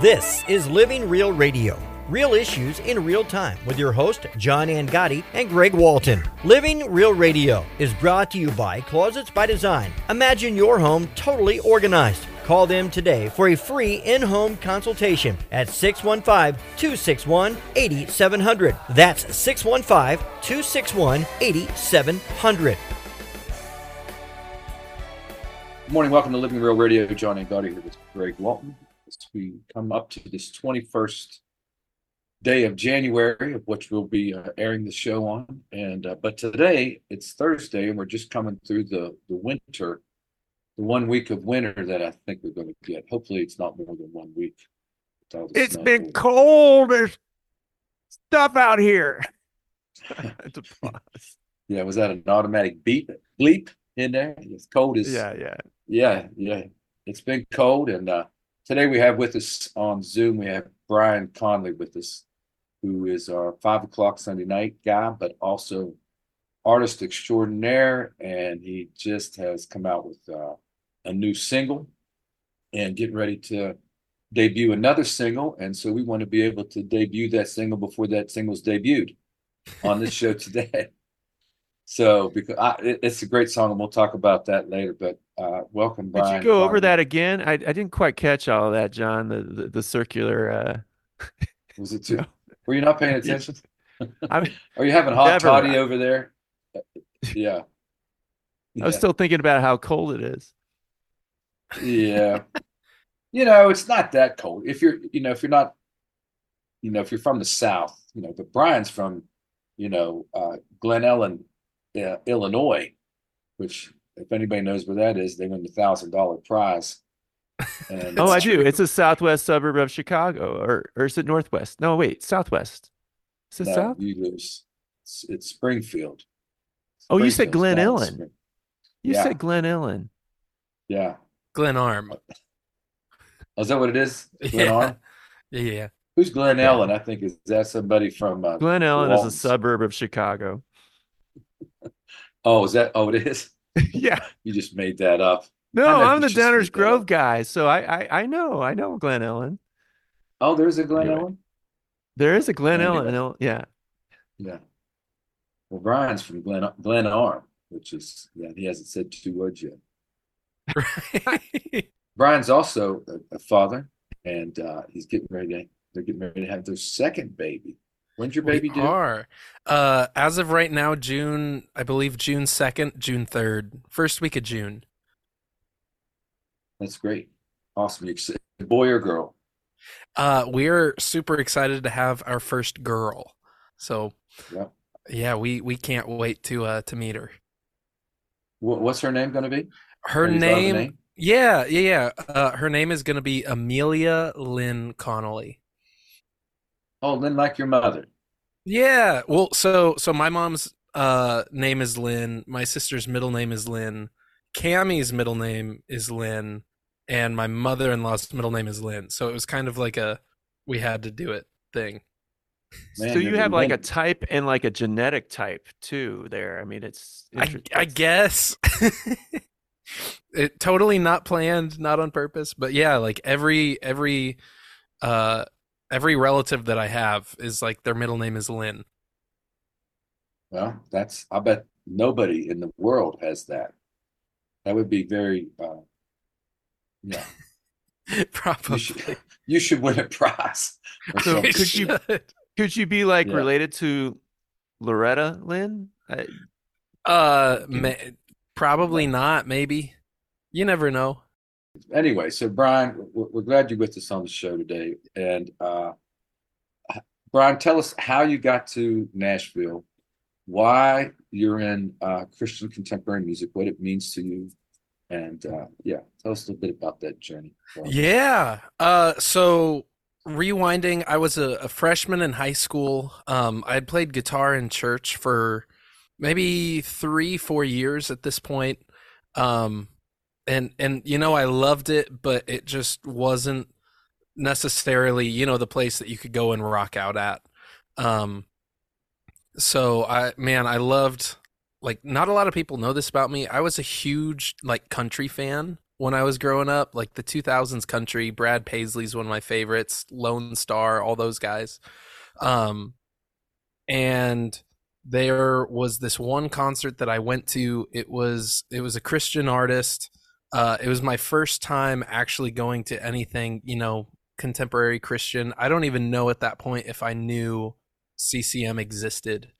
This is Living Real Radio. Real issues in real time with your host, John Angotti and Greg Walton. Living Real Radio is brought to you by Closets by Design. Imagine your home totally organized. Call them today for a free in home consultation at 615 261 8700. That's 615 261 8700. Good morning. Welcome to Living Real Radio. John Angotti here with Greg Walton. We come up to this 21st day of January, of which we'll be uh, airing the show on. And uh, but today it's Thursday, and we're just coming through the the winter, the one week of winter that I think we're going to get. Hopefully, it's not more than one week. It's been cold as stuff out here. yeah, was that an automatic beep bleep in there? It's cold as yeah, yeah, yeah, yeah. It's been cold, and uh, today we have with us on Zoom we have Brian Connelly with us, who is our five o'clock Sunday night guy, but also artist extraordinaire, and he just has come out with uh, a new single and getting ready to debut another single. And so we want to be able to debut that single before that single's debuted on this show today. So because I, it, it's a great song, and we'll talk about that later. But uh, welcome. Did you go over that again? I, I didn't quite catch all of that, John. The the, the circular. Uh... Was it too? No. Were you not paying attention? I mean, Are you having hot toddy over there? Yeah. I was still thinking about how cold it is. Yeah. you know, it's not that cold. If you're, you know, if you're not, you know, if you're from the South, you know, but Brian's from, you know, uh, Glen Ellen, uh, Illinois, which if anybody knows where that is, they win the thousand dollar prize. And oh, I do. It's a southwest suburb of Chicago, or or is it northwest? No, wait, southwest. Is it no, south? You lose. It's, it's Springfield. Oh, you said Glen Ellen. You yeah. said Glen Ellen. Yeah. Glen Arm. Oh, is that what it is? Glen yeah. Arm? Yeah. Who's Glen yeah. Ellen? I think is that somebody from uh, Glen Ellen is a suburb of Chicago. oh, is that? Oh, it is. yeah. You just made that up. No, I'm the Downers Grove guy, so I, I I know I know Glen Ellen. Oh, there's a Glen anyway. Ellen. There is a Glen Ellen. Yeah. Yeah. Well, Brian's from Glen Glen Arm, which is yeah, he hasn't said two words yet. Brian's also a, a father, and uh, he's getting ready to they're getting ready to have their second baby. When's your baby we due? Are uh, as of right now, June, I believe June second, June third, first week of June. That's great, awesome. Boy or girl? Uh, we're super excited to have our first girl. So, yeah, yeah, we we can't wait to uh to meet her. What's her name going to be? Her name, name, yeah, yeah, yeah. Uh, her name is going to be Amelia Lynn Connelly. Oh, Lynn, like your mother. Yeah. Well, so so my mom's uh name is Lynn. My sister's middle name is Lynn. Cammie's middle name is Lynn, and my mother-in-law's middle name is Lynn. So it was kind of like a we had to do it thing. Man, so you have like a type and like a genetic type too there. I mean, it's I, I guess it totally not planned, not on purpose, but yeah, like every every uh every relative that I have is like their middle name is Lynn. Well, that's I bet nobody in the world has that. That would be very uh yeah. Probably. You should, you should win a prize. So could you could you be like yeah. related to Loretta Lynn? I, uh, probably not. Maybe. You never know anyway, so Brian, we're, glad you're with us on the show today. And uh, Brian, tell us how you got to Nashville, why you're in uh, Christian contemporary music, what it means to you, and uh, yeah, tell us a little bit about that journey. Yeah. Uh, so rewinding, I was a, a, freshman in high school. Um, I had played guitar in church for maybe three, four years at this point. Um, and and you know I loved it, but it just wasn't necessarily you know the place that you could go and rock out at. Um, so I man, I loved like not a lot of people know this about me. I was a huge like country fan when I was growing up, like the 2000s country. Brad Paisley's one of my favorites. Lone Star, all those guys. Um, and there was this one concert that I went to. It was it was a Christian artist. Uh, it was my first time actually going to anything, you know, contemporary Christian. I don't even know at that point if I knew CCM existed.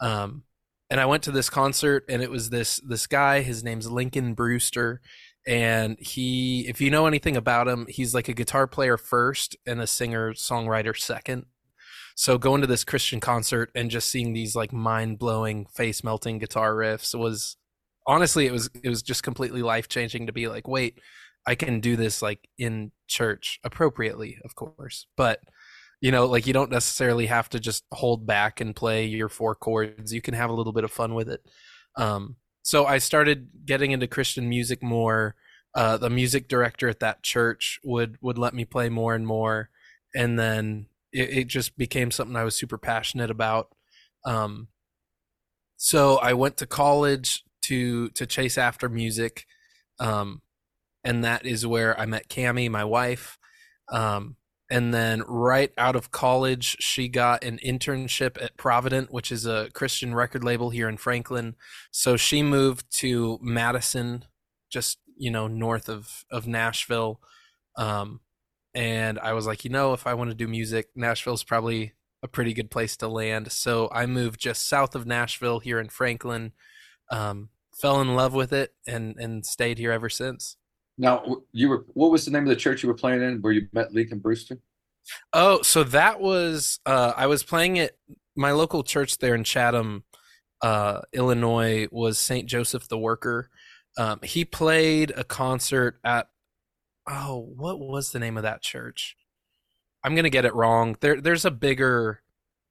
Um, and I went to this concert, and it was this this guy. His name's Lincoln Brewster, and he, if you know anything about him, he's like a guitar player first and a singer songwriter second. So going to this Christian concert and just seeing these like mind blowing, face melting guitar riffs was honestly it was it was just completely life changing to be like, wait, I can do this like in church appropriately, of course, but you know, like you don't necessarily have to just hold back and play your four chords. You can have a little bit of fun with it. Um, so I started getting into Christian music more. Uh, the music director at that church would would let me play more and more, and then it, it just became something I was super passionate about. Um, so I went to college to to chase after music, um, and that is where I met Cami, my wife. Um, and then right out of college, she got an internship at Provident, which is a Christian record label here in Franklin. So she moved to Madison, just you know north of of Nashville. Um, and I was like, you know, if I want to do music, Nashville's probably a pretty good place to land. So I moved just south of Nashville here in Franklin, um, fell in love with it, and and stayed here ever since. Now, you were what was the name of the church you were playing in where you met Lincoln Brewster? Oh, so that was uh, I was playing at my local church there in Chatham, uh, Illinois. Was Saint Joseph the Worker. Um, he played a concert at oh, what was the name of that church? I'm gonna get it wrong. There, there's a bigger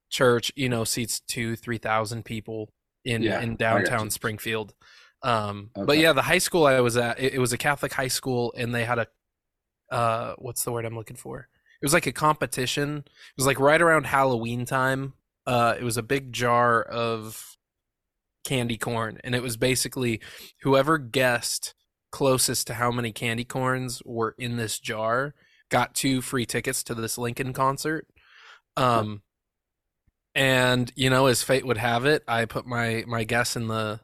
church, you know, seats two, three thousand people in yeah, in downtown Springfield. Um, okay. but yeah, the high school I was at, it, it, was a Catholic high school, and they had a, uh, what's the word I'm looking for? It was like a competition. It was like right around Halloween time. Uh, it was a big jar of candy corn, and it was basically whoever guessed closest to how many candy corns were in this jar got two free tickets to this Lincoln concert. Um, and you know, as fate would have it, I put my my guess in the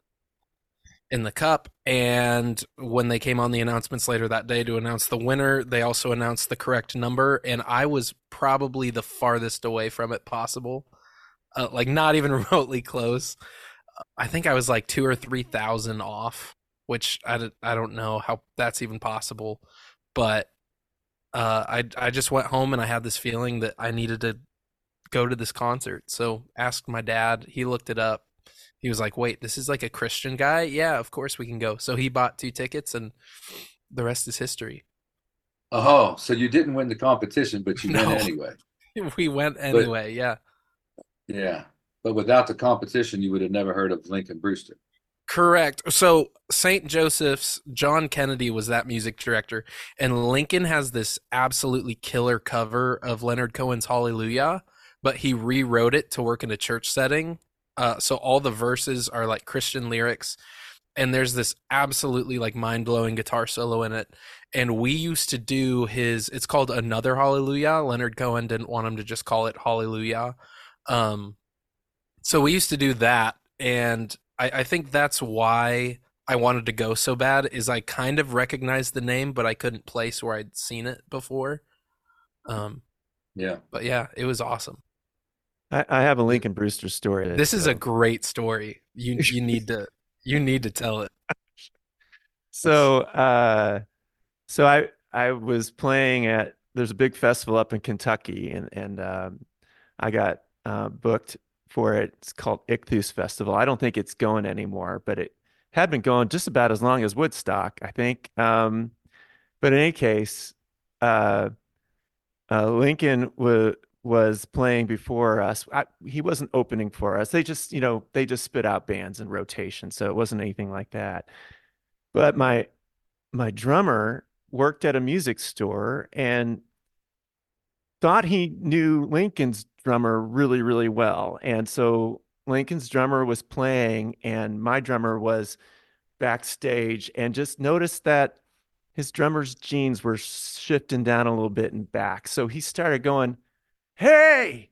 in the cup. And when they came on the announcements later that day to announce the winner they also announced the correct number. And i was probably the farthest away from it possible. Uh, like not even remotely close. I think i was like two or three thousand off which I, I don't know how that's even possible. But uh, I I just went home and I had this feeling that I needed to go to this concert. So asked my dad. He looked it up. He was like, "Wait, this is like a Christian guy? Yeah, of course we can go." So he bought two tickets, and the rest is history. Oh, so you didn't win the competition, but you no. went anyway. we went anyway. But, yeah. Yeah, but without the competition, you would have never heard of Lincoln Brewster. Correct. So St. Joseph's, John Kennedy was that music director, and Lincoln has this absolutely killer cover of Leonard Cohen's Hallelujah, but he rewrote it to work in a church setting. Uh, so all the verses are like Christian lyrics, and there's this absolutely like mind blowing guitar solo in it. And we used to do his. It's called Another Hallelujah. Leonard Cohen didn't want him to just call it Hallelujah. Um, so we used to do that, and I, I think that's why I wanted to go so bad is I kind of recognized the name, but I couldn't place where I'd seen it before. Um, yeah, but yeah, it was awesome. I, I have a Lincoln Brewster story. This is a great story. You you need to you need to tell it. So, uh, so I I was playing at there's a big festival up in Kentucky, and and um, I got uh, booked for it. It's called Ichthus Festival. I don't think it's going anymore, but it had been going just about as long as Woodstock, I think. Um, but in any case, uh, uh, Lincoln was was playing before us. I, he wasn't opening for us. They just, you know, they just spit out bands in rotation, so it wasn't anything like that. But my my drummer worked at a music store and thought he knew Lincoln's drummer really, really well. And so Lincoln's drummer was playing, and my drummer was backstage, and just noticed that his drummer's jeans were shifting down a little bit and back. So he started going, Hey,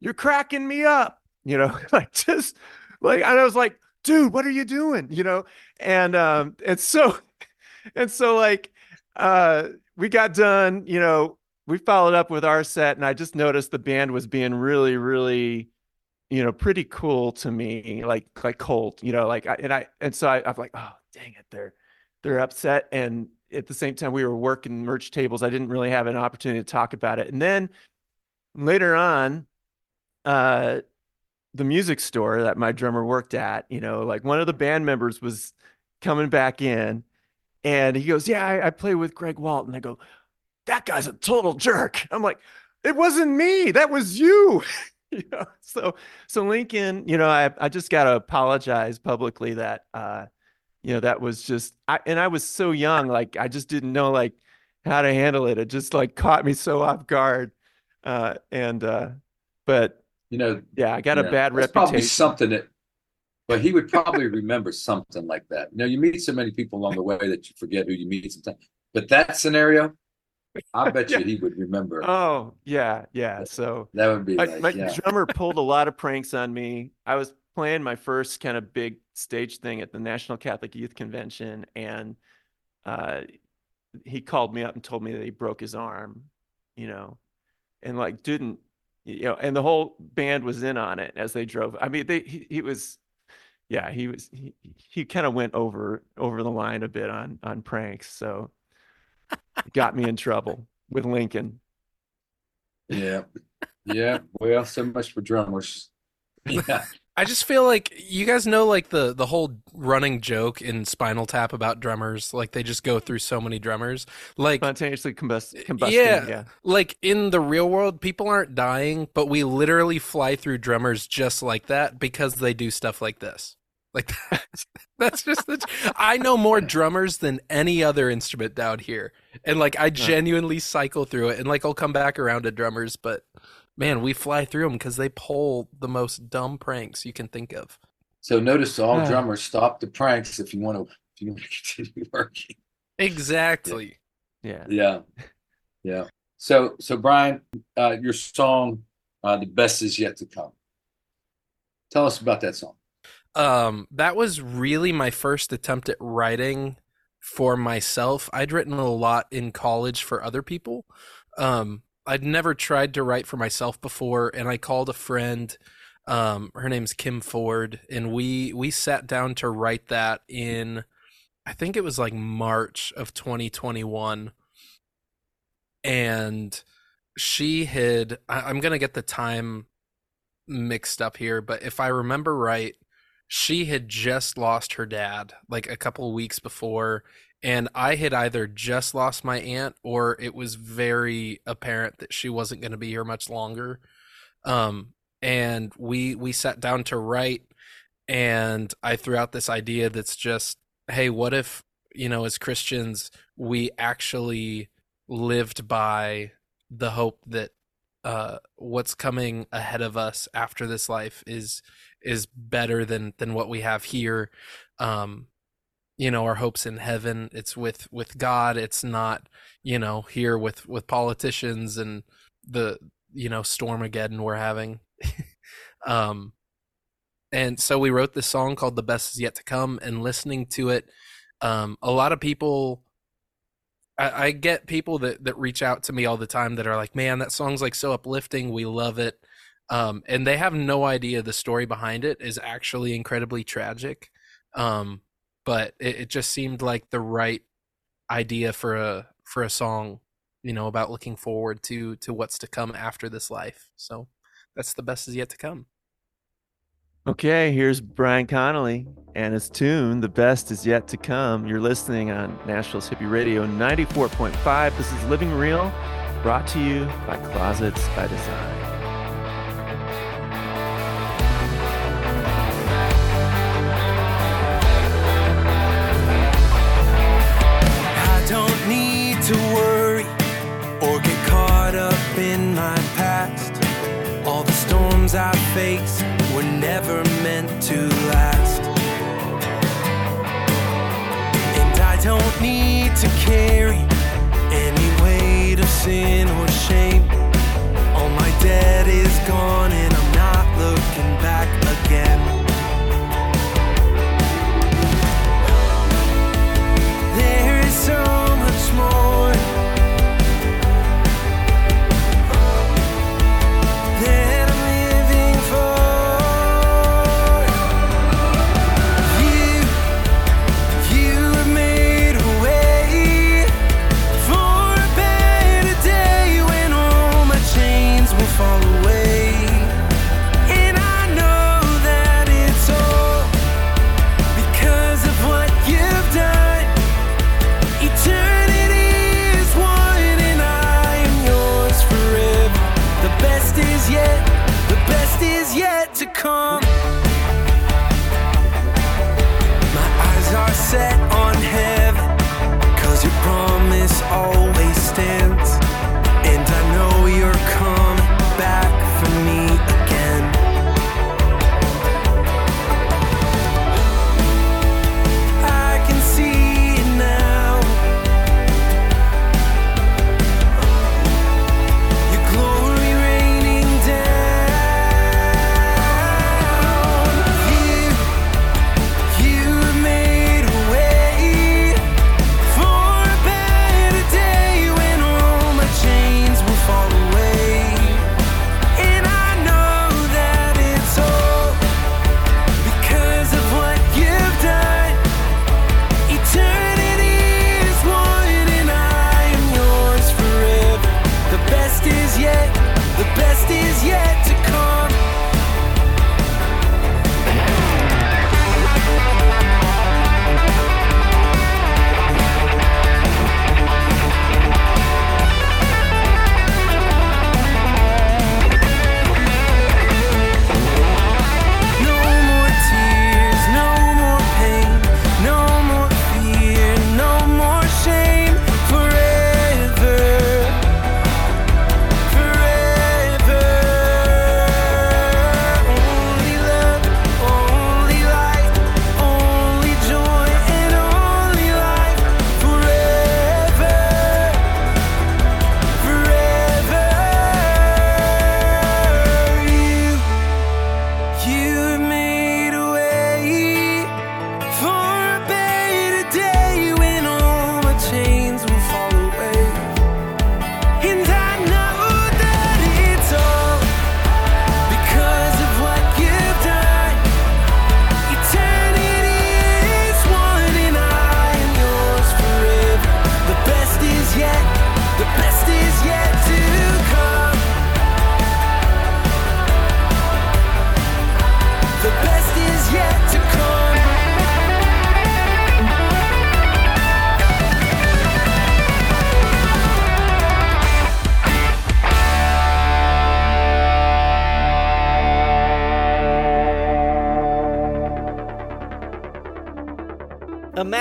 you're cracking me up. You know, like just like, and I was like, dude, what are you doing? You know, and, um, and so, and so like, uh, we got done, you know, we followed up with our set and I just noticed the band was being really, really, you know, pretty cool to me, like, like cold, you know, like, I, and I, and so I, I'm like, oh, dang it. They're, they're upset. And at the same time we were working merch tables i didn't really have an opportunity to talk about it and then later on uh the music store that my drummer worked at you know like one of the band members was coming back in and he goes yeah i, I play with greg walton i go that guy's a total jerk. I'm like it wasn't me that was you. You know so so lincoln you know i i just got to apologize publicly that uh you know that was just I and I was so young like I just didn't know like how to handle it. It just like caught me so off guard uh and uh but You know, yeah I got a bad that's probably reputation something that, but he would probably remember something like that. You know, you meet so many people along the way that you forget who you meet sometimes. But that scenario, I bet Yeah. you he would remember. oh yeah yeah so That would be my, like, my yeah. drummer pulled a lot of pranks on me I was playing my first kind of big stage thing at the National Catholic Youth Convention and uh he called me up and told me that he broke his arm you know and like didn't you know and the whole band was in on it as they drove i mean they he, he was yeah he was he, he kind of went over over the line a bit on on pranks so got me in trouble with lincoln Yeah. Yeah. Well, so much for drummers. Yeah. I just feel like you guys know like the the whole running joke in Spinal Tap about drummers, like they just go through so many drummers. Like spontaneously combust combusting Yeah. yeah like in the real world, people aren't dying, but we literally fly through drummers just like that because they do stuff like this. Like that's, that's just the. I know more drummers than any other instrument down here, and like I genuinely cycle through it, and like I'll come back around to drummers, but man, we fly through them because they pull the most dumb pranks you can think of. So notice all Ah. drummers stop the pranks if you want to if you want to continue working. Exactly. yeah Yeah. Yeah. So so Brian, uh, your song, uh, the best is yet to come. Tell us about that song. Um, that was really my first attempt at writing for myself. I'd written a lot in college for other people. Um, I'd never tried to write for myself before, and I called a friend. Um, her name's Kim Ford, and we we sat down to write that in, I think it was like March of 2021. And she had, I, I'm gonna get the time mixed up here, but if I remember right, she had just lost her dad like a couple weeks before and i had either just lost my aunt or it was very apparent that she wasn't going to be here much longer. Um and we we sat down to write and i threw out this idea that's just hey what if you know as christians we actually lived by the hope that uh what's coming ahead of us after this life is is better than than what we have here. Um you know our hopes in heaven. It's with with god. It's not you know here with with politicians and the you know storm stormageddon we're having. Um and so we wrote this song called the best is yet to come and listening to it um a lot of people I, I get people that that reach out to me all the time that are like man that song's like so uplifting. We love it. Um, and they have no idea the story behind it is actually incredibly tragic. Um, but it, it just seemed like the right idea for a for a song, you know, about looking forward to to what's to come after this life. So that's the best is yet to come. Okay, here's Brian Connelly and his tune, The Best Is Yet to Come. You're listening on Nashville's Hippie Radio 94.5. This is Living Real, brought to you by Closets by Design. To worry or get caught up in my past. All the storms I face were never meant to last. And I don't need to carry any weight of sin or shame. All my debt is gone and I'm not looking back again. Best is yet, the best is yet to come.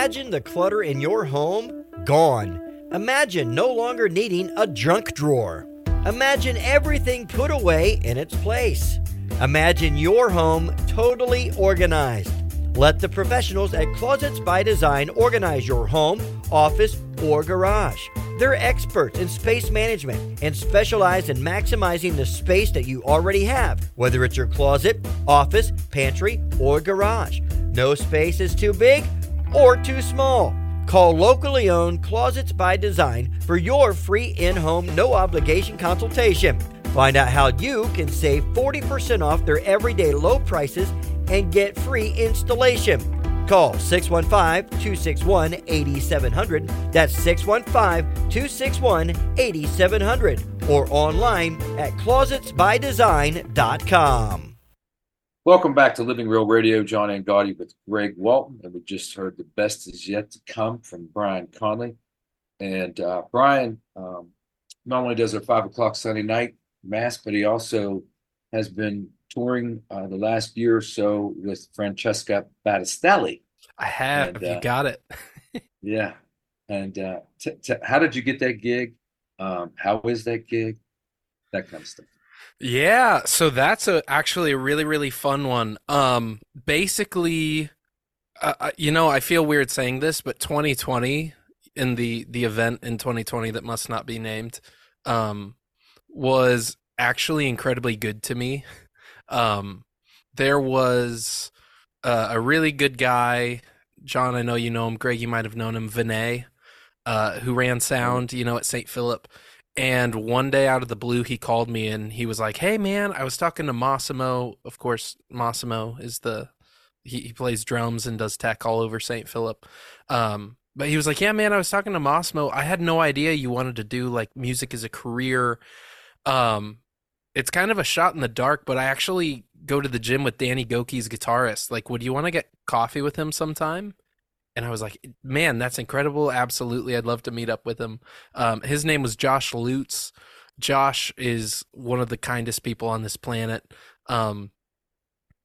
Imagine the clutter in your home gone. Imagine no longer needing a junk drawer. Imagine everything put away in its place. Imagine your home totally organized. Let the professionals at Closets by Design organize your home, office, or garage. They're experts in space management and specialize in maximizing the space that you already have, whether it's your closet, office, pantry, or garage. No space is too big or too small. Call locally owned Closets by Design for your free in home, no obligation consultation. Find out how you can save 40% off their everyday low prices and get free installation. Call 615 261 8700. That's 615 261 8700 or online at closetsbydesign.com. Welcome back to Living Real Radio. John Angotti with Greg Walton, and we just heard the best is yet to come from Brian Connelly. And uh, Brian um, not only does our five o'clock Sunday night mass, but he also has been touring uh, the last year or so with Francesca Battistelli. I have. And, you uh, got it. Yeah. And uh, t- t- how did you get that gig? Um, how is that gig? That kind of stuff. Yeah, so that's a actually a really really fun one. Um basically Uh, uh, you know, I feel weird saying this, but 2020 in the the event in 2020 that must not be named um, was actually incredibly good to me. Um, there was uh, a really good guy, John. I know you know him. Greg, you might have known him. Vinay, uh, who ran sound, you know, at St. Philip. And one day out of the blue, he called me and he was like, "Hey, man, I was talking to Massimo. Of course, Massimo is the he, he plays drums and does tech all over St. Philip. Um, but he was like, "Yeah, man, I was talking to Massimo. I had no idea you wanted to do like music as a career. Um, it's kind of a shot in the dark, but I actually go to the gym with Danny Gokey's guitarist. Like, would you want to get coffee with him sometime?" And I was like, "Man, that's incredible. Absolutely, I'd love to meet up with him." Um, his name was Josh Lutz. Josh is one of the kindest people on this planet. Um,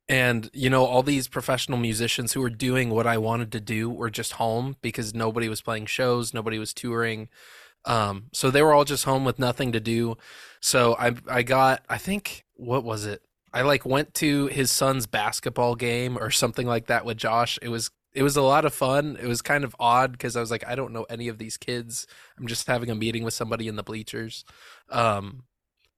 and you know all these professional musicians who were doing what i wanted to do were just home because nobody was playing shows nobody was touring um, so they were all just home with nothing to do so i i got i think what was it i like went to his son's basketball game or something like that with josh it was it was a lot of fun it was kind of odd because i was like i don't know any of these kids i'm just having a meeting with somebody in the bleachers um,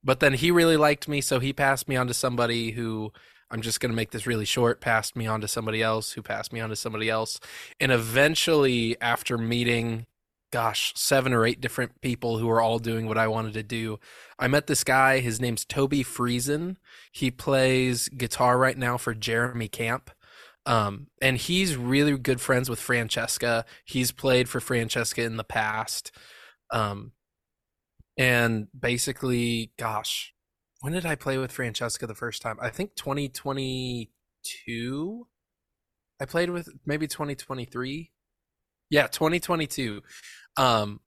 but then he really liked me so he passed me on to somebody who I'm just going to make this really short, passed me on to somebody else who passed me on to somebody else. And eventually, after meeting, gosh, seven or eight different people who were all doing what I wanted to do, I met this guy. His name's Toby Friesen. He plays guitar right now for Jeremy Camp. Um, and he's really good friends with Francesca. He's played for Francesca in the past. Um, and basically, gosh, when did I play with Francesca the first time? I think 2022. I played with maybe 2023. Yeah, 2022. Um,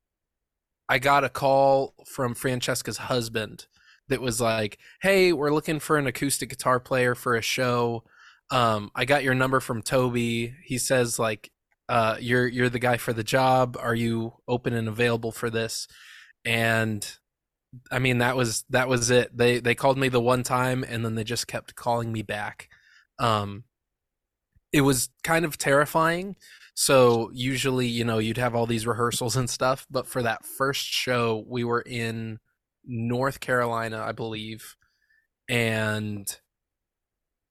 I got a call from Francesca's husband that was like, "Hey, we're looking for an acoustic guitar player for a show. Um, I got your number from Toby. He says like, uh, you're you're the guy for the job. Are you open and available for this?" And I mean that was that was it. They they called me the one time and then they just kept calling me back. Um it was kind of terrifying. So usually, you know, you'd have all these rehearsals and stuff, but for that first show, we were in North Carolina, I believe, and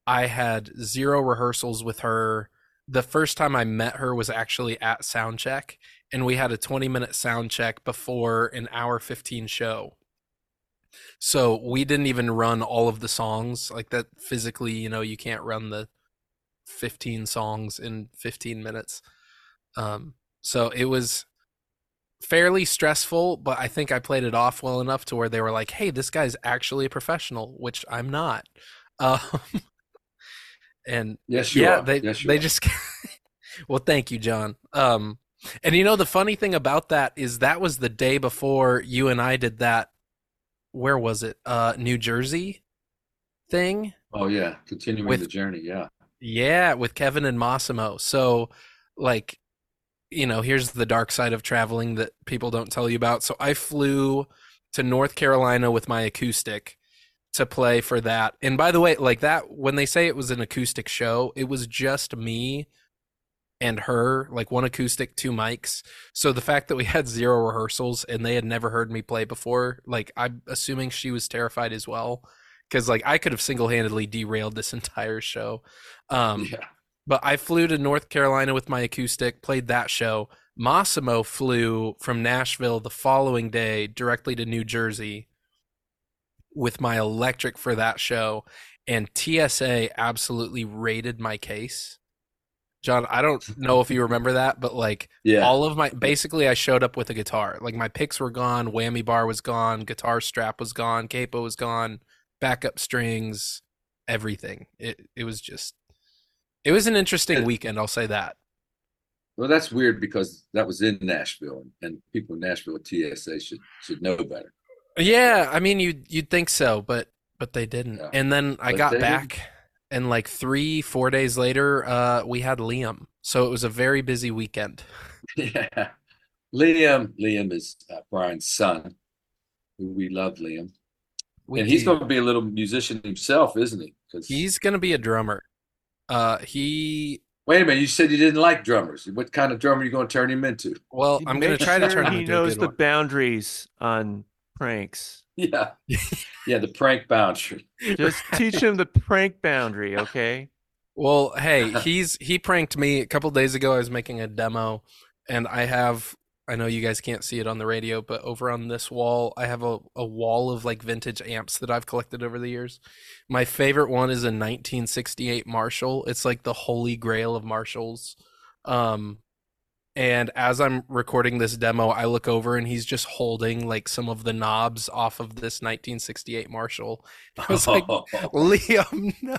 I had zero rehearsals with her. The first time I met her was actually at soundcheck, and we had a 20 minute sound check before an hour 15 show. So we didn't even run all of the songs like that physically, you know, you can't run the 15 songs in 15 minutes. Um, so it was fairly stressful, but I think I played it off well enough to where they were like, "Hey, this guy's actually a professional," which I'm not. Um, and Yes, you yeah, are. they yes, they are. just well, thank you, John. Um, and you know the funny thing about that is that was the day before you and I did that. Where was it? Uh, New Jersey thing. Oh yeah, continuing With- the journey. Yeah. Yeah, with Kevin and Massimo. So, like, you know, here's the dark side of traveling that people don't tell you about. So I flew to North Carolina with my acoustic to play for that. And by the way, like that, when they say it was an acoustic show, it was just me and her, like one acoustic, two mics. So the fact that we had zero rehearsals and they had never heard me play before, like I'm assuming she was terrified as well. Cause like I could have single handedly derailed this entire show. Um, yeah. but I flew to North Carolina with my acoustic, played that show. Massimo flew from Nashville the following day directly to New Jersey with my electric for that show. And TSA absolutely raided my case. John, I don't know if you remember that, but like Yeah. all of my basically I showed up with a guitar. Like my picks were gone, whammy bar was gone, guitar strap was gone, capo was gone, backup strings, everything. It it was just it was an interesting weekend, I'll say that. well, that's weird because that was in Nashville, and, and people in Nashville TSA should should know better. Yeah, I mean you you'd think so, but but they didn't. Yeah. And then I But got they back and like 3 4 days later uh we had Liam. So it was a very busy weekend. yeah. Liam, Liam is uh, Brian's son. We love Liam, We and he's going to be a little musician himself, isn't he? 'Cause- He's gonna be a drummer. Uh, he Wait a minute, you said you didn't like drummers. What kind of drummer are you going to turn him into? Well, I'm gonna try to sure turn him he into a knows good the one. boundaries on pranks. Yeah. Yeah, the prank bouncer. Just teach him the prank boundary, okay? Well, hey, he's he pranked me a couple days ago. I was making a demo, and I have I know you guys can't see it on the radio, but over on this wall, I have a, a wall of like vintage amps that I've collected over the years. My favorite one is a 1968 Marshall. It's like the holy grail of Marshalls. Um, and as I'm recording this demo, I look over and he's just holding like some of the knobs off of this 1968 Marshall. I was like, Liam, no.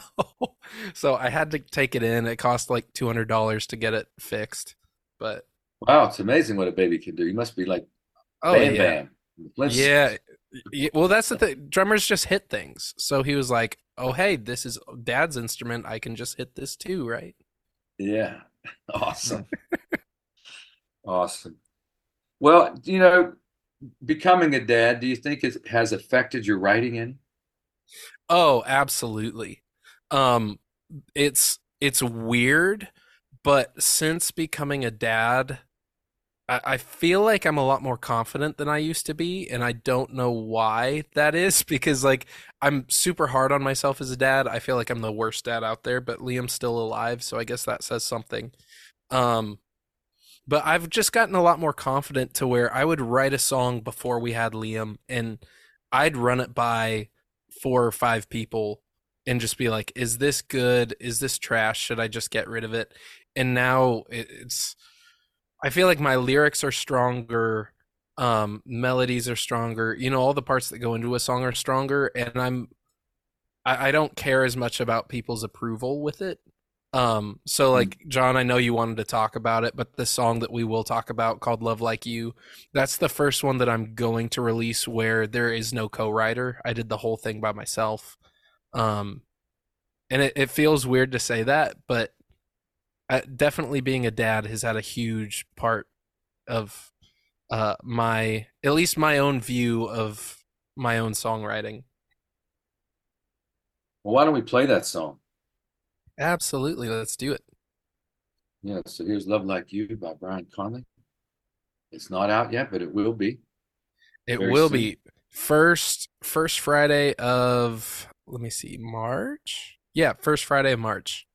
So I had to take it in. It cost like two hundred dollars to get it fixed. But wow, it's amazing what a baby can do. You must be like oh Bam yeah, Bam. Let's- yeah. Well, that's the thing. Drummers just hit things. So he was like, "Oh, hey, this is Dad's instrument. I can just hit this too, right?" Yeah. Awesome. Awesome. Well, you know, becoming a dad, do you think it has affected your writing any? Oh, absolutely. Um, it's it's weird, but since becoming a dad, I, I feel like I'm a lot more confident than I used to be, and I don't know why that is because like I'm super hard on myself as a dad. I feel like I'm the worst dad out there, but Liam's still alive, so I guess that says something. Um, but I've just gotten a lot more confident to where I would write a song before we had Liam, and I'd run it by four or five people and just be like, is this good? Is this trash? Should I just get rid of it? And now it's, I feel like my lyrics are stronger, um, melodies are stronger. You know, all the parts that go into a song are stronger, and I'm, I, I don't care as much about people's approval with it. Um, so like John, I know you wanted to talk about it, but the song that we will talk about called Love Like You, that's the first one that I'm going to release where there is no co-writer. I did the whole thing by myself. Um, and it, it feels weird to say that, but uh, definitely being a dad has had a huge part of uh, my, at least my own view of my own songwriting. Well, why don't we play that song? Absolutely. Let's do it. Yeah, so here's Love Like You by Brian Connelly. It's not out yet, but it will be. It Very will soon. be first first Friday of let me see March. Yeah, first Friday of March.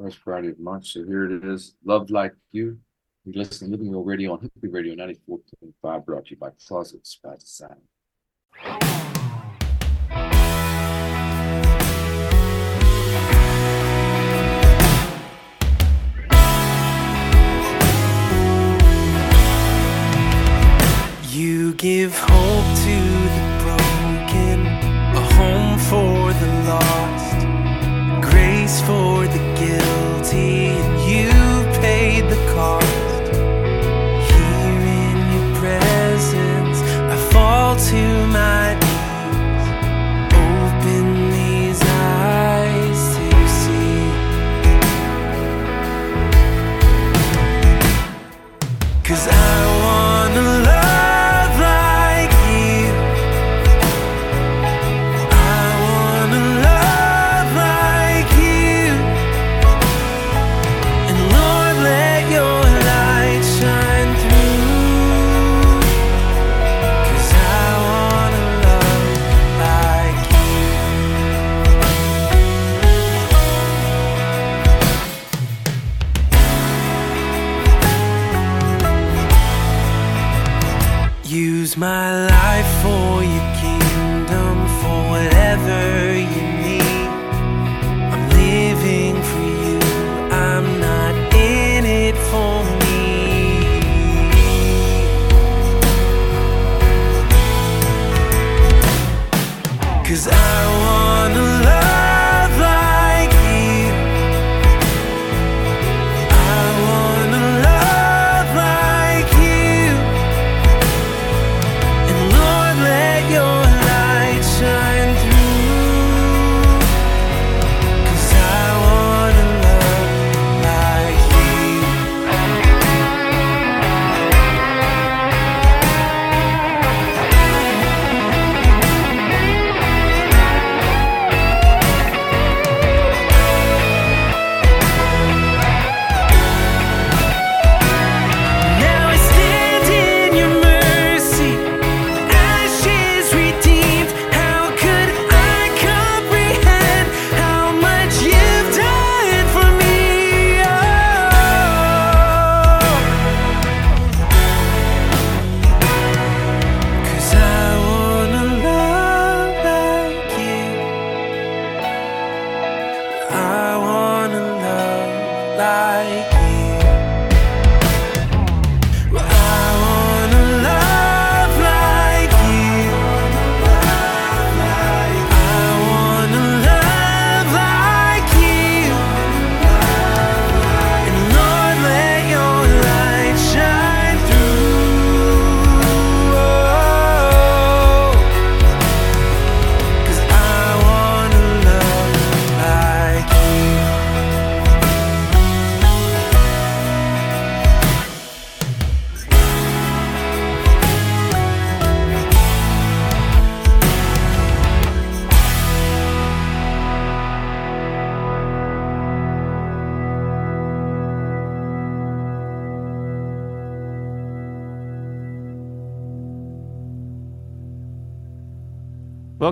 First Friday of March. So here it is. Love Like You. You listen to Living Real Radio on Hippie Radio 94.5, brought to you by Closets by Design. Give hope to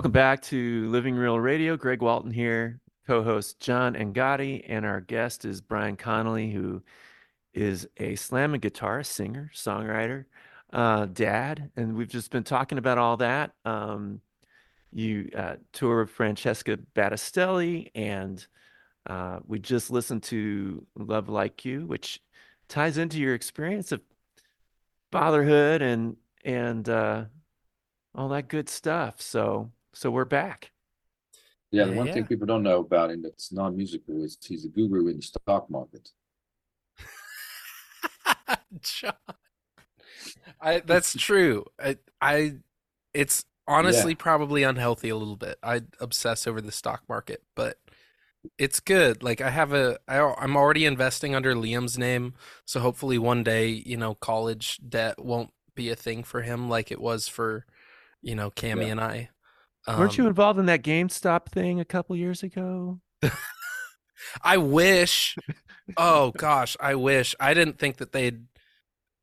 Welcome back to Living Real Radio. Greg Walton here, co-host John Angotti, and our guest is Brian Connelly, who is a slam guitarist, singer, songwriter, uh, dad, and we've just been talking about all that. Um, you uh, tour with Francesca Battistelli, and uh, we just listened to Love Like You, which ties into your experience of fatherhood and and uh, all that good stuff. So so we're back. Yeah, the Yeah, one thing people don't know about him that's non-musical is he's a guru in the stock market. John. I that's true. I I it's honestly probably unhealthy a little bit. I obsess over the stock market, but it's good. Like I have a I, I'm already investing under Liam's name, so hopefully one day, you know, college debt won't be a thing for him like it was for, you know, Cammy Yeah. and I. Weren't you Um, involved in that GameStop thing a couple years ago? I wish. oh gosh, I wish. I didn't think that they'd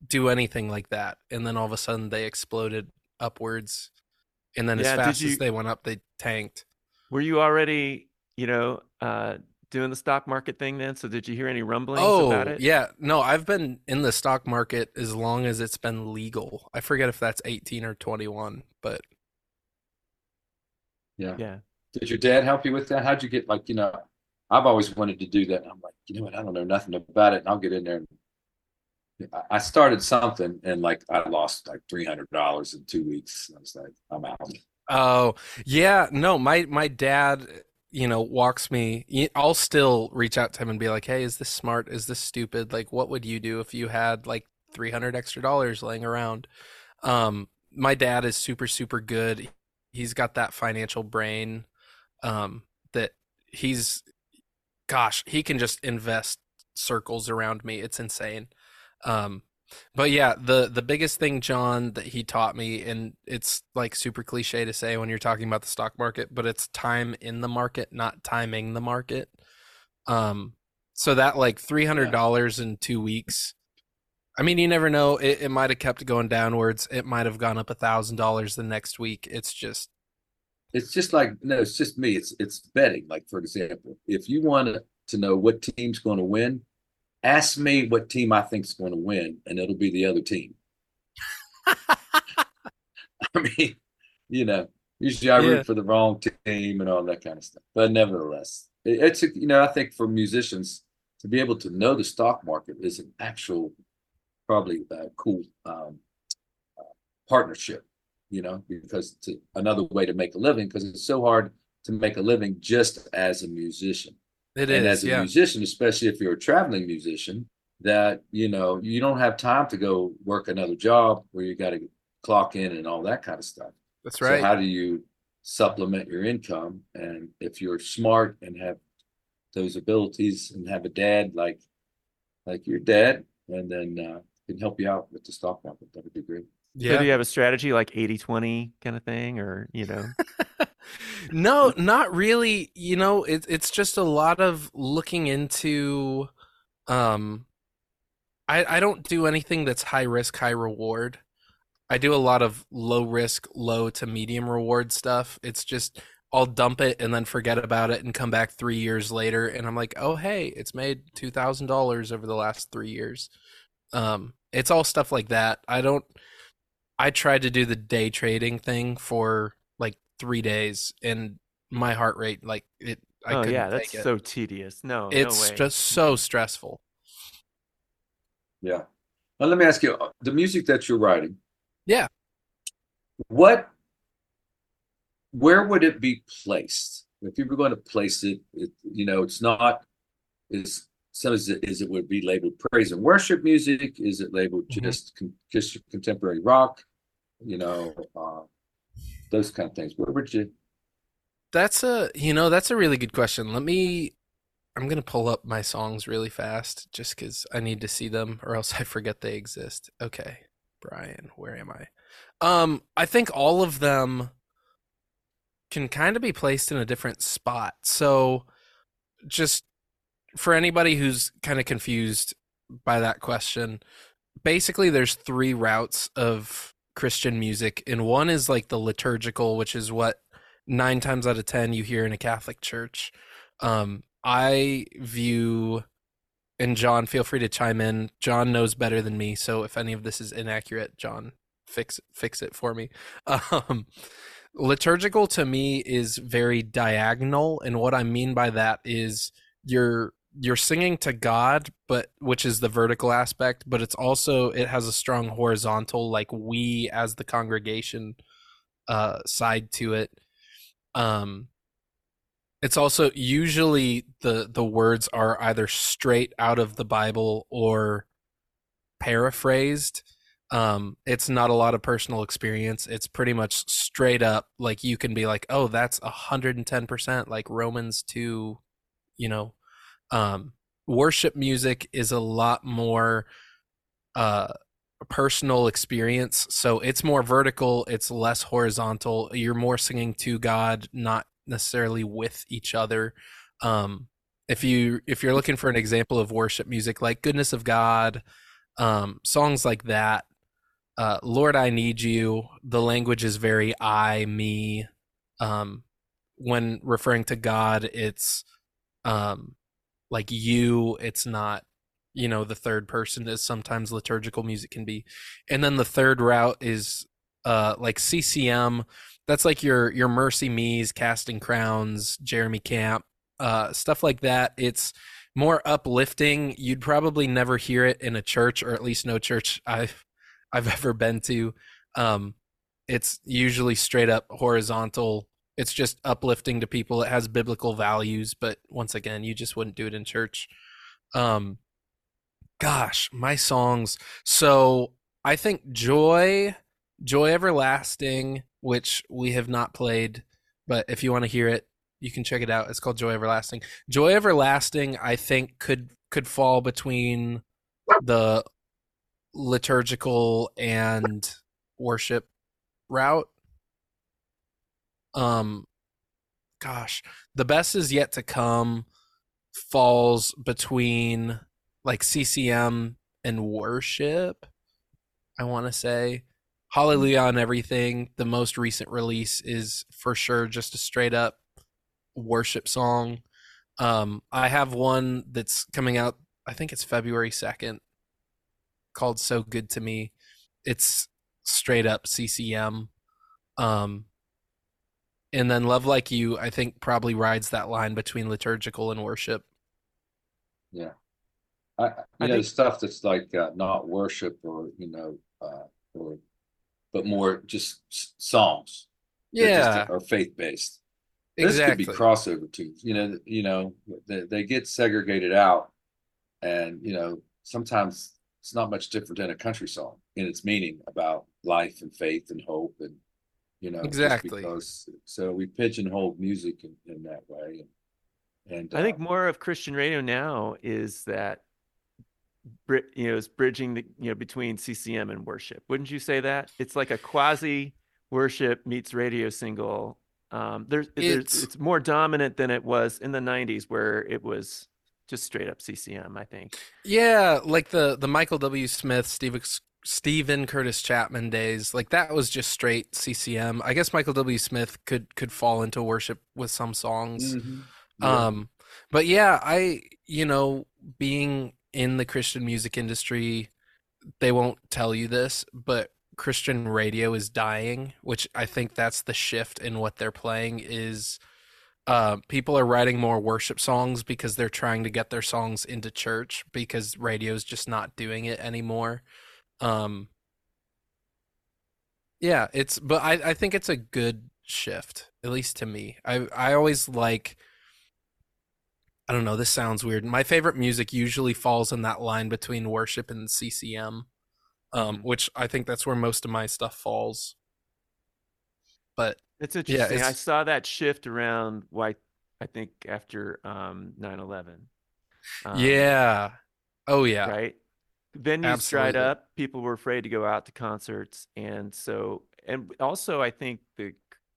do anything like that, and then all of a sudden they exploded upwards, and then Yeah, as fast you- as they went up, they tanked. Were you already, you know, uh, doing the stock market thing then? So did you hear any rumblings Oh about it? yeah, no, I've been in the stock market as long as it's been legal. I forget if that's eighteen or twenty-one, but Yeah. Yeah. Did your dad help you with that? How'd you get like, you know, I've always wanted to do that. And I'm like, you know what? I don't know nothing about it. And I'll get in there. And I- started something and like I lost like three hundred dollars in two weeks. I was like, I'm out. Oh, yeah, no, my my dad, you know, walks me. I'll still reach out to him and be like, "Hey, is this smart? Is this stupid? Like, what would you do if you had like 300 extra dollars laying around?" Um, my dad is super super good. He's got that financial brain um that he's gosh, he can just invest circles around me. It's insane. Um but yeah, the the biggest thing, John, that he taught me, and it's like super cliche to say when you're talking about the stock market, but it's time in the market, not timing the market. Um, so that like three hundred dollars in two weeks. I mean, you never know. It, it might have kept going downwards. It might have gone up a thousand dollars the next week. It's just It's just like no, it's just me. It's it's betting. Like for example, if you want to know what team's going to win, ask me what team I think is going to win, and it'll be the other team. I mean, you know, usually I Yeah. root for the wrong team and all that kind of stuff. But nevertheless, it, it's a, you know, I think for musicians to be able to know the stock market is an actual, probably uh, cool um, uh, partnership. You know, because it's another way to make a living because it's so hard to make a living just as a musician it and is, as a yeah. musician, especially if you're a traveling musician, that you know you don't have time to go work another job where you got to clock in and all that kind of stuff. That's right. So how do you supplement your income? And if you're smart and have those abilities and have a dad like like your dad, and then uh, can help you out with the stock market, that would be great. So yeah. do you have a strategy like 80-20 kind of thing or, you know? no, not really. You know, it, it's just a lot of looking into. Um, I I don't do anything that's high risk, high reward. I do a lot of low risk, low to medium reward stuff. It's just I'll dump it and then forget about it and come back three years later and I'm like, oh hey, it's made two thousand dollars over the last three years. Um, it's all stuff like that. I don't. I tried to do the day trading thing for like three days, and my heart rate, like it, I oh yeah, that's so tedious. No, it's no way. just so stressful. Yeah. Now let me ask you, uh, the music that you're writing. Yeah. What, where would it be placed? If you were going to place it, it you know, it's not, is some is it, is it would be labeled praise and worship music? Is it labeled Mhm. just con, just contemporary rock? You know, uh, those kind of things. Where would you? That's a you know that's a really good question. Let me. I'm gonna pull up my songs really fast just because I need to see them, or else I forget they exist. Okay, Brian, where am I? Um, I think all of them can kind of be placed in a different spot. So, just for anybody who's kind of confused by that question, basically there's three routes of Christian music, and one is like the liturgical, which is what nine times out of ten you hear in a Catholic church. Um, I view, and John, feel free to chime in. John knows better than me, so if any of this is inaccurate, John, fix fix it for me. Um, liturgical to me is very diagonal, and what I mean by that is you're you're singing to God, but which is the vertical aspect, but it's also it has a strong horizontal, like we as the congregation uh side to it. Um it's also usually the the words are either straight out of the Bible or paraphrased. Um it's not a lot of personal experience. It's pretty much straight up like you can be like, "Oh, that's 110% like Romans 2, you know, um worship music is a lot more uh personal experience. So it's more vertical it's less horizontal. You're more singing to god not necessarily with each other. Um if you if you're looking for an example of worship music like goodness of god um songs like that uh lord i need you the language is very i me. Um when referring to god it's um like you it's not you know the third person as sometimes liturgical music can be. And then the third route is uh like ccm that's like your your MercyMe's casting crowns jeremy camp uh stuff like that. It's more uplifting. You'd probably never hear it in a church or at least no church i've i've ever been to. Um it's usually straight up horizontal it's just uplifting to people. It has biblical values but once again you just wouldn't do it in church. Um gosh my songs. So i think joy joy everlasting which we have not played but if you want to hear it you can check it out. It's called joy everlasting. Joy everlasting i think could could fall between the liturgical and worship route um gosh the best is yet to come falls between like ccm and worship i want to say. Hallelujah on everything the most recent release is for sure just a straight up worship song. Um i have one that's coming out i think it's february 2nd called so good to me. It's straight up ccm um and then love like you i think probably rides that line between liturgical and worship Yeah. I, I you know, think- stuff that's like uh, not worship or, you know, uh, or, but more just s- songs. yeah or faith based. This exactly could be crossover too. You know, you know, they, they get segregated out and, you know, sometimes it's not much different than a country song in its meaning about life and faith and hope and, you know, just Exactly. because, so we pigeonhole music in, in that way. And, and I think uh, more of Christian radio now is that, bri- you know, is bridging the you know between CCM and worship. Wouldn't you say that? It's like a quasi worship meets radio single. Um, there's, there's It's- it's more dominant than it was in the '90s, where it was just straight up CCM. I think. Yeah, like the the Michael W. Smith, Steve, Steven Curtis Chapman days, like that was just straight CCM. I guess Michael W. Smith could could fall into worship with some songs. mhm. Yeah. Um, but yeah, I you know being in the Christian music industry, they won't tell you this, but Christian radio is dying, which I think that's the shift in what they're playing is uh, people are writing more worship songs because they're trying to get their songs into church because radio's just not doing it anymore. Um, yeah, it's but I, I think it's a good shift, at least to me. I I always like I don't know, this sounds weird. My favorite music usually falls in that line between worship and CCM. Um, which I think that's where most of my stuff falls. But It's interesting. I it's- saw that shift around why I think after um 9/11. Um, yeah. Oh yeah. right? Venues dried up. People were afraid to go out to concerts, and so and also I think the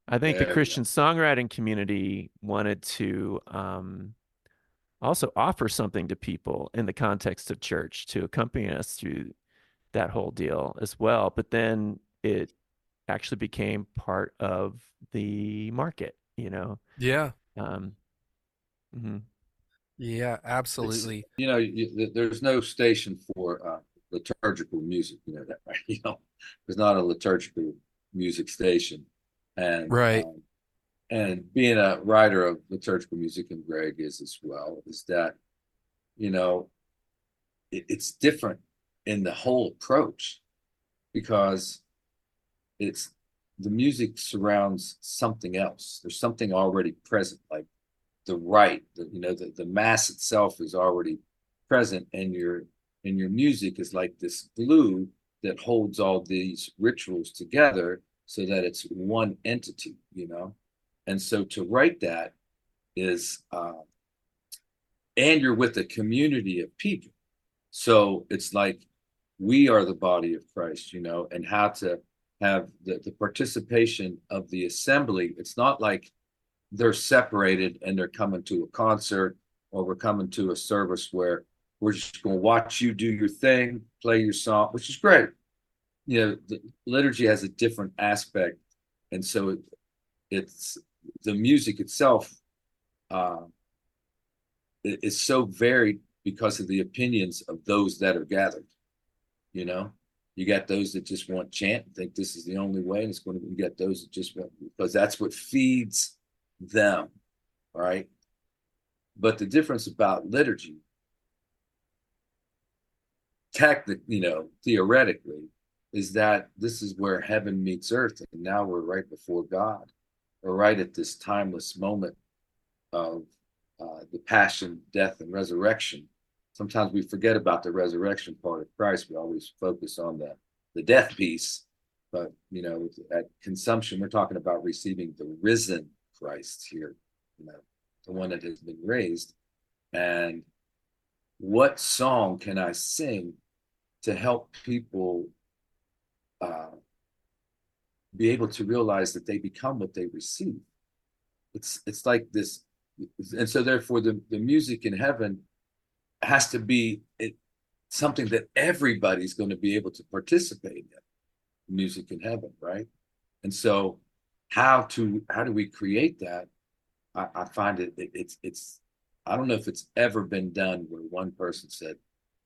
I think the Yeah, yeah. Christian songwriting community wanted to um, also offer something to people in the context of church to accompany us through that whole deal as well. But then it actually became part of the market, you know. Yeah. Um, mhm. Yeah, It's- absolutely. You know, you, there's no station for uh, liturgical music. You know that, right? You know, there's not a liturgical music station, and Right. um, and being a writer of liturgical music, and Greg is as well, is that you know it, it's different in the whole approach because it's the music surrounds something else. There's something already present, like the right, the, you know, the, the mass itself is already present, and your and your music is like this glue that holds all these rituals together so that it's one entity, you know. And so to write that is, uh, and you're with a community of people. So it's like we are the body of Christ, you know, and how to have the, the participation of the assembly. It's not like they're separated and they're coming to a concert or we're coming to a service where we're just going to watch you do your thing, play your song, which is great. You know, the liturgy has a different aspect. And so it, it's the music itself uh, so varied because of the opinions of those that are gathered. You know, you got those that just want chant, think this is the only way, and it's going to you get those that just want because that's what feeds them, right? But the difference about liturgy, technic, you know, theoretically, is that this is where heaven meets earth, and now we're right before God. We're right at this timeless moment of uh, the passion, death, and resurrection. Sometimes we forget about the resurrection part of Christ. We always focus on the the death piece, but you know, at consumption, we're talking about receiving the risen Christ here, you know, the one that has been raised. And what song can I sing to help people uh, be able to realize that they become what they receive? It's it's like this, and so therefore the the music in heaven has to be it, something that everybody's going to be able to participate in music in heaven right and so how to how do we create that? I, I find it, it it's it's i don't know if it's ever been done where one person said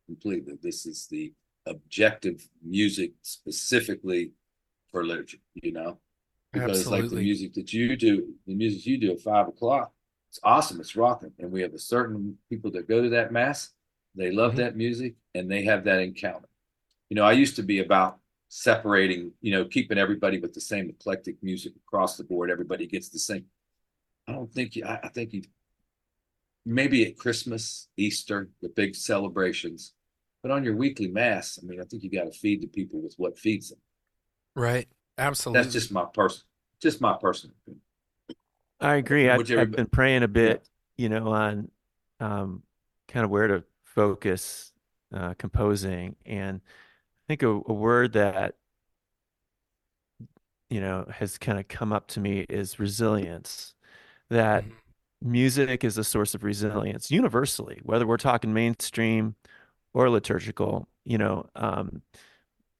completely this is the objective music specifically for liturgy you know? Because like the music that you do the music you do at five o'clock it's awesome it's rocking and we have a certain people that go to that mass they love Mhm. that music and they have that encounter. You know i used to be about separating you know keeping everybody with the same eclectic music across the board everybody gets the same i don't think you i, I think you maybe at christmas easter the big celebrations but on your weekly mass i mean i think you got to feed the people with what feeds them Right. Absolutely. that's just my person just my personal opinion I agree. I've, I've been praying a bit, you know, on um, kind of where to focus uh, composing, and I think a, a word that you know has kind of come up to me is resilience. That Mhm. music is a source of resilience universally, whether we're talking mainstream or liturgical. You know, um,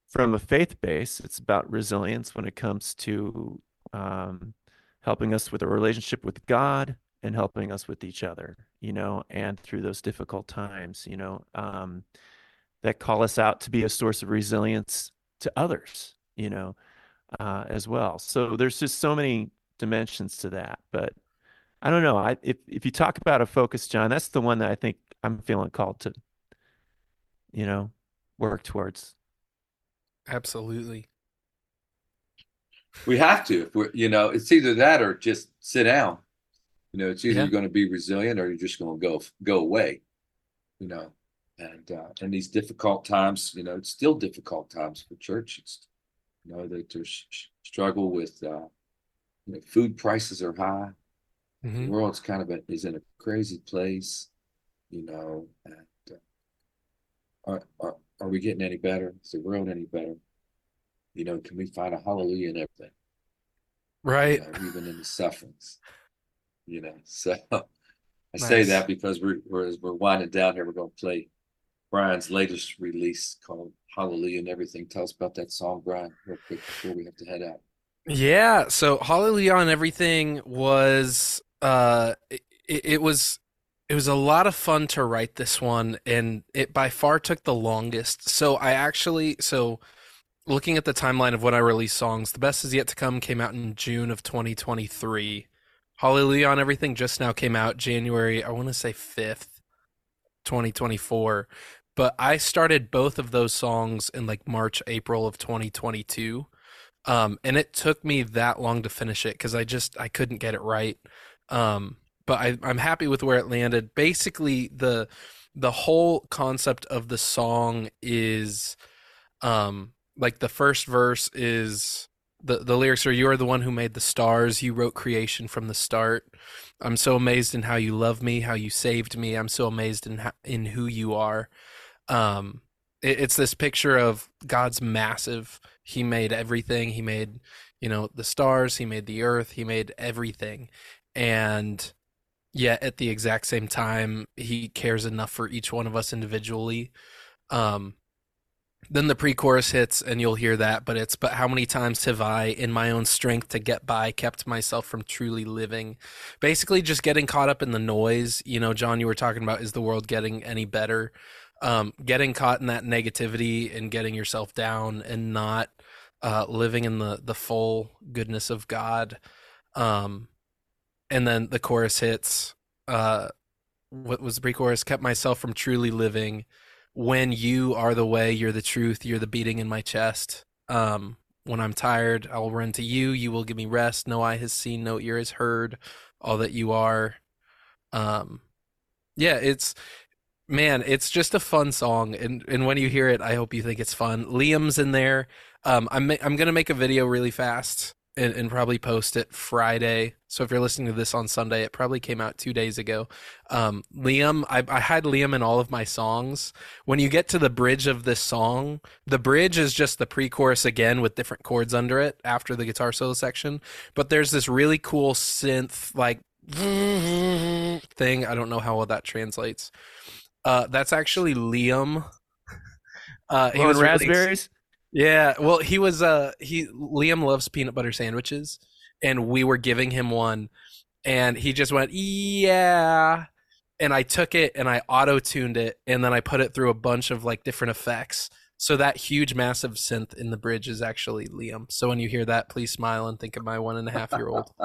from a faith base, it's about resilience when it comes to um, helping us with a relationship with God and helping us with each other, you know, and through those difficult times, you know, um, that call us out to be a source of resilience to others, you know, uh, as well. So there's just so many dimensions to that. But I don't know. I if if you talk about a focus, John, that's the one that I think I'm feeling called to, you know, work towards. Absolutely. We have to. If we're, you know, it's either that or just sit down. You know, it's either Yeah. you're going to be resilient or you're just going to go go away. You know, and uh, in these difficult times, you know, it's still difficult times for churches. You know, they just struggle with. Uh, you know, food prices are high. The Mhm. world's kind of a, is in a crazy place. You know, and uh, are, are are we getting any better? Is the world any better? You know, can we find a hallelujah in everything? Right. you know, even in the sufferings. You know, so I say that because we're we're as we're winding down here, we're gonna play Brian's latest release called Hallelujah and everything. Tell us about that song, Brian, real quick before we have to head out. Yeah, so Hallelujah and Everything was uh it, it was it was a lot of fun to write this one and it by far took the longest. So I actually so looking at the timeline of when I released songs, The Best Is Yet to Come came out in June of 2023. Hallelujah on Everything just now came out January, I want to say 5th, 2024. But I started both of those songs in like March, April of 2022. Um, and it took me that long to finish it because I just I couldn't get it right. Um, but I, I'm happy with where it landed. Basically, the the whole concept of the song is um like the first verse is the the lyrics are you are the one who made the stars you wrote creation from the start i'm so amazed in how you love me how you saved me i'm so amazed in how, in who you are um it, it's this picture of god's massive he made everything. He made you know the stars he made the earth he made everything. And yet at the exact same time he cares enough for each one of us individually. Um then the pre-chorus hits and you'll hear that but it's but how many times have i in my own strength to get by kept myself from truly living? Basically just getting caught up in the noise. You know john you were talking about is the world getting any better um, getting caught in that negativity and getting yourself down and not uh, living in the the full goodness of god um, and then the chorus hits uh, what was the pre-chorus kept myself from truly living when you are the way, you're the truth, you're the beating in my chest. Um, when I'm tired, I will run to you. You will give me rest. No eye has seen, no ear has heard all that you are. Um, yeah, it's man, it's just a fun song, and and when you hear it, I hope you think it's fun. Liam's in there. Um, I'm I'm gonna make a video really fast and, and probably post it Friday. So if you're listening to this on Sunday, it probably came out two days ago. Um, Liam, I, I had Liam in all of my songs. When you get to the bridge of this song, the bridge is just the pre-chorus again with different chords under it after the guitar solo section. But there's this really cool synth like thing. I don't know how well that translates. Uh, that's actually Liam. Uh, he was really raspberries. yeah, well, he was uh he Liam loves peanut butter sandwiches and we were giving him one and he just went, "Yeah." And I took it and I auto-tuned it and then I put it through a bunch of like different effects. So that huge massive synth in the bridge is actually Liam. So when you hear that, please smile and think of my one and a half year old.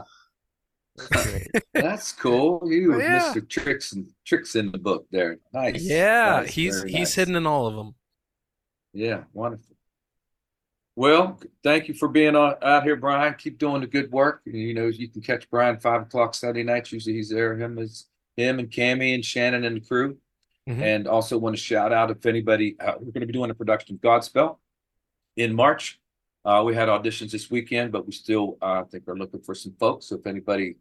Great. That's cool. You were Yeah. Mr. Tricks and Tricks in the book there. Nice. Yeah, Nice, he's very he's nice. hidden in all of them. Yeah, wonderful. Well, thank you for being on, out here, Brian. Keep doing the good work. You know, you can catch Brian five o'clock Saturday nights. Usually he's there. Him is him and Cammy and Shannon and the crew. Mhm. And also want to shout out if anybody, uh, we're going to be doing a production of Godspell in March. Uh, we had auditions this weekend, but we still, uh, I think, are looking for some folks. So if anybody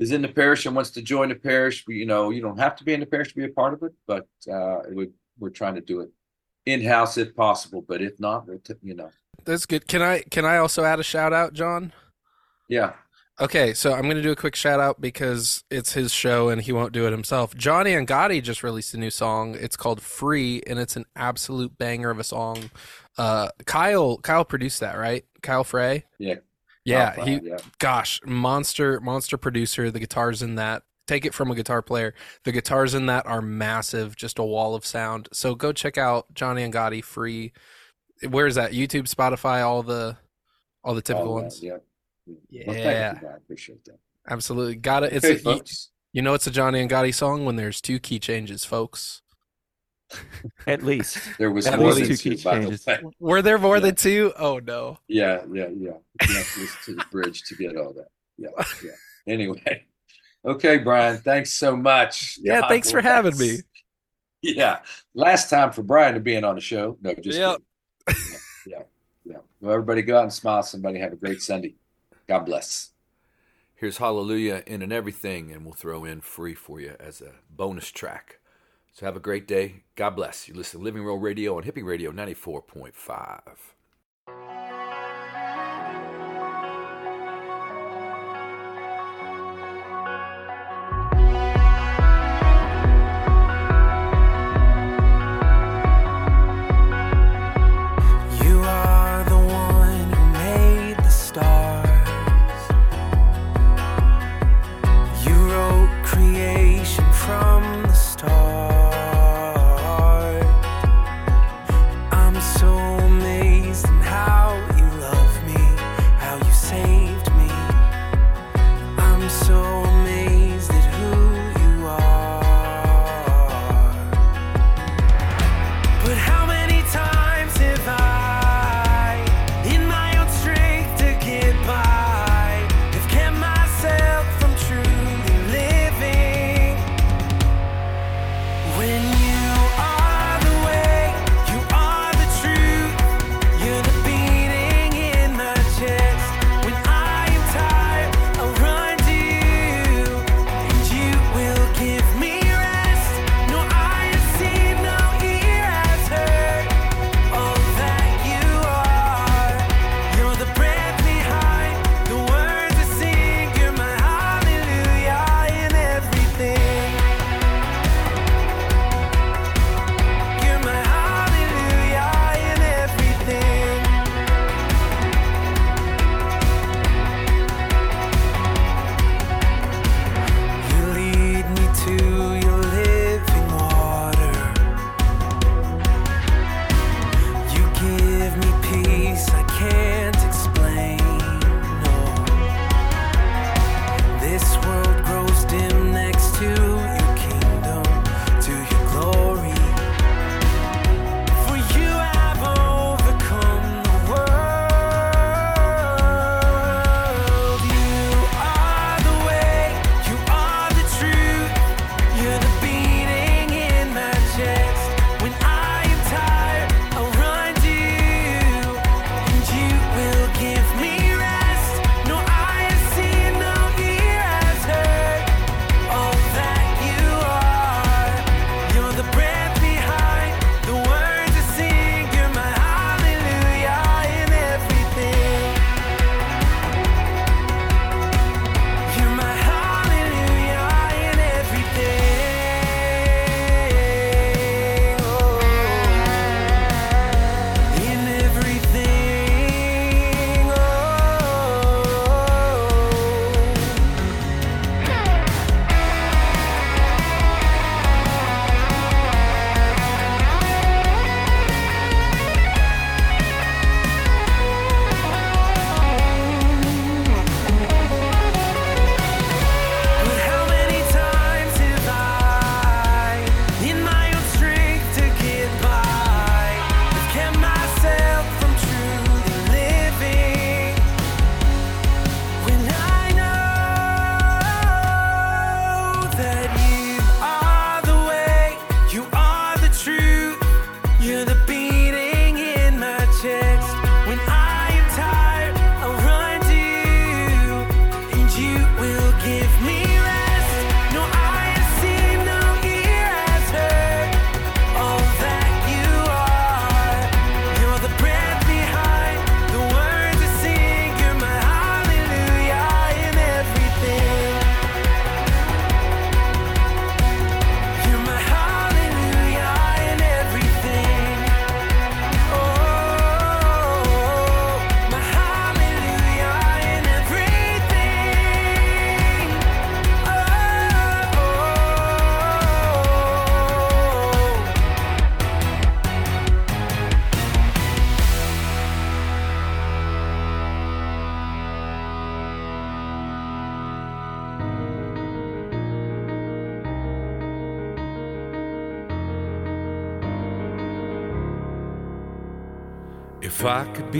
is in the parish and wants to join the parish, we, you know, you don't have to be in the parish to be a part of it, but uh, it would, we're trying to do it in house if possible. But if not, you know, That's good. Can I can I also add a shout out, John? yeah. Okay, so I'm going to do a quick shout out because it's his show and he won't do it himself. Johnny Angotti just released a new song. It's called Free and it's an absolute banger of a song. Uh, Kyle Kyle produced that, right? Kyle Frey. Yeah. Yeah, he yeah. gosh, monster monster producer. The guitars in that take it from a guitar player. The guitars in that are massive, just a wall of sound. So go check out Johnny Angotti Free. Where is that? YouTube, Spotify, all the all the typical All that, ones. Yeah. Yeah, Well, you, I appreciate that. absolutely. Got it. It's Okay, a, you, you know it's a Johnny Angotti song when there's two key changes, folks. At least. There was At more least than two two, key by the changes. Were there more Yeah. than two? Oh no. Yeah, yeah, yeah. You to the bridge to get all that. Yeah, yeah. Anyway. Okay, Brian, thanks so much. Yeah, God thanks for having me. Yeah. Last time for Brian to being on the show. No, just Yep. Yeah, yeah, yeah. Well, everybody go out and smile. Somebody have a great Sunday. God bless. Here's Hallelujah in and everything, and we'll throw in free for you as a bonus track. So have a great day. God bless. You listen to Living Real Radio on Hippie Radio 94.5.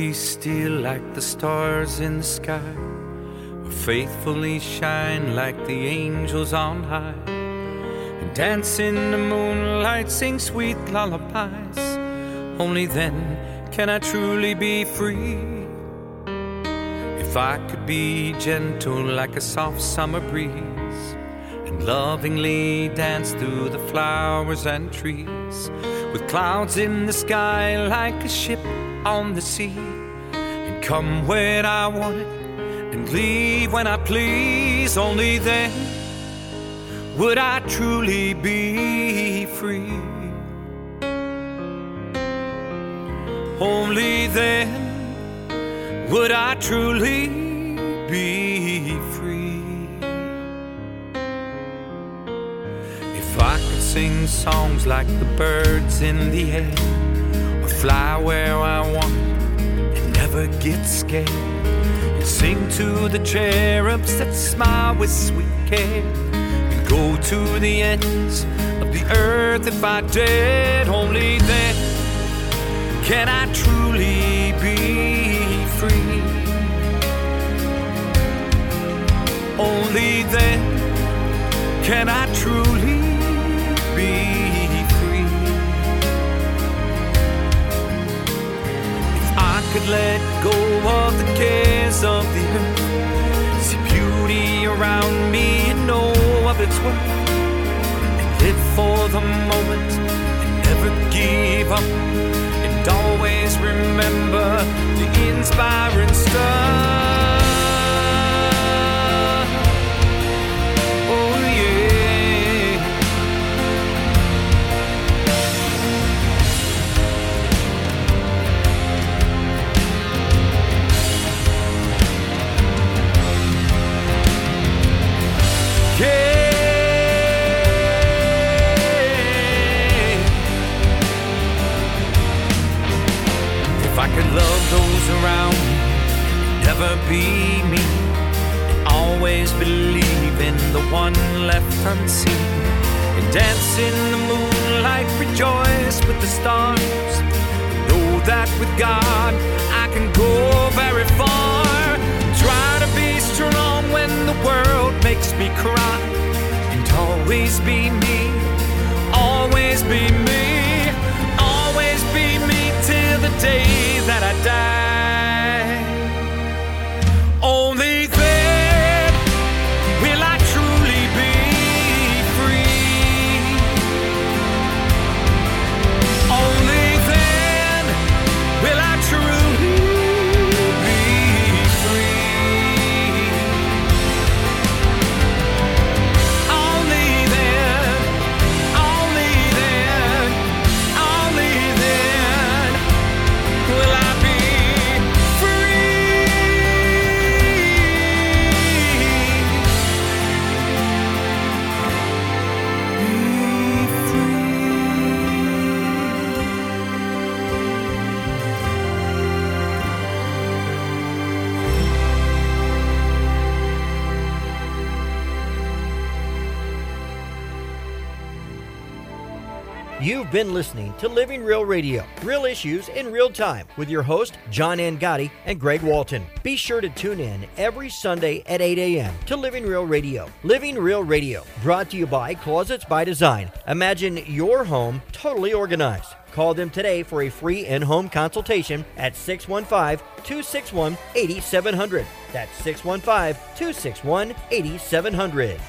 be still like the stars in the sky, or faithfully shine like the angels on high, and dance in the moonlight, sing sweet lullabies, only then can I truly be free. If I could be gentle like a soft summer breeze, and lovingly dance through the flowers and trees, with clouds in the sky like a ship on the sea, and come when I want it and leave when I please. Only then would I truly be free. Only then would I truly be free. Sing songs like the birds in the air, or fly where I want and never get scared, and sing to the cherubs that smile with sweet care, and go to the ends of the earth if I dared, only then can I truly be free? Only then can I truly could let go of the cares of the earth, see beauty around me and know of its worth, and live for the moment and never give up, and always remember the inspiring stuff. Never be me, always believe in the one left unseen, and dance in the moonlight, rejoice with the stars. Know that with God I can go very far. Try to be strong when the world makes me cry, and always be me, always be me, always be me till the day that I die. Been listening to Living Real Radio, real issues in real time with your host, John Angotti and Greg Walton. Be sure to tune in every Sunday at 8 a.m. to Living Real Radio. Living Real Radio, brought to you by Closets by Design. Imagine your home totally organized. Call them today for a free in home consultation at 615 261 8700. That's 615 261 8700.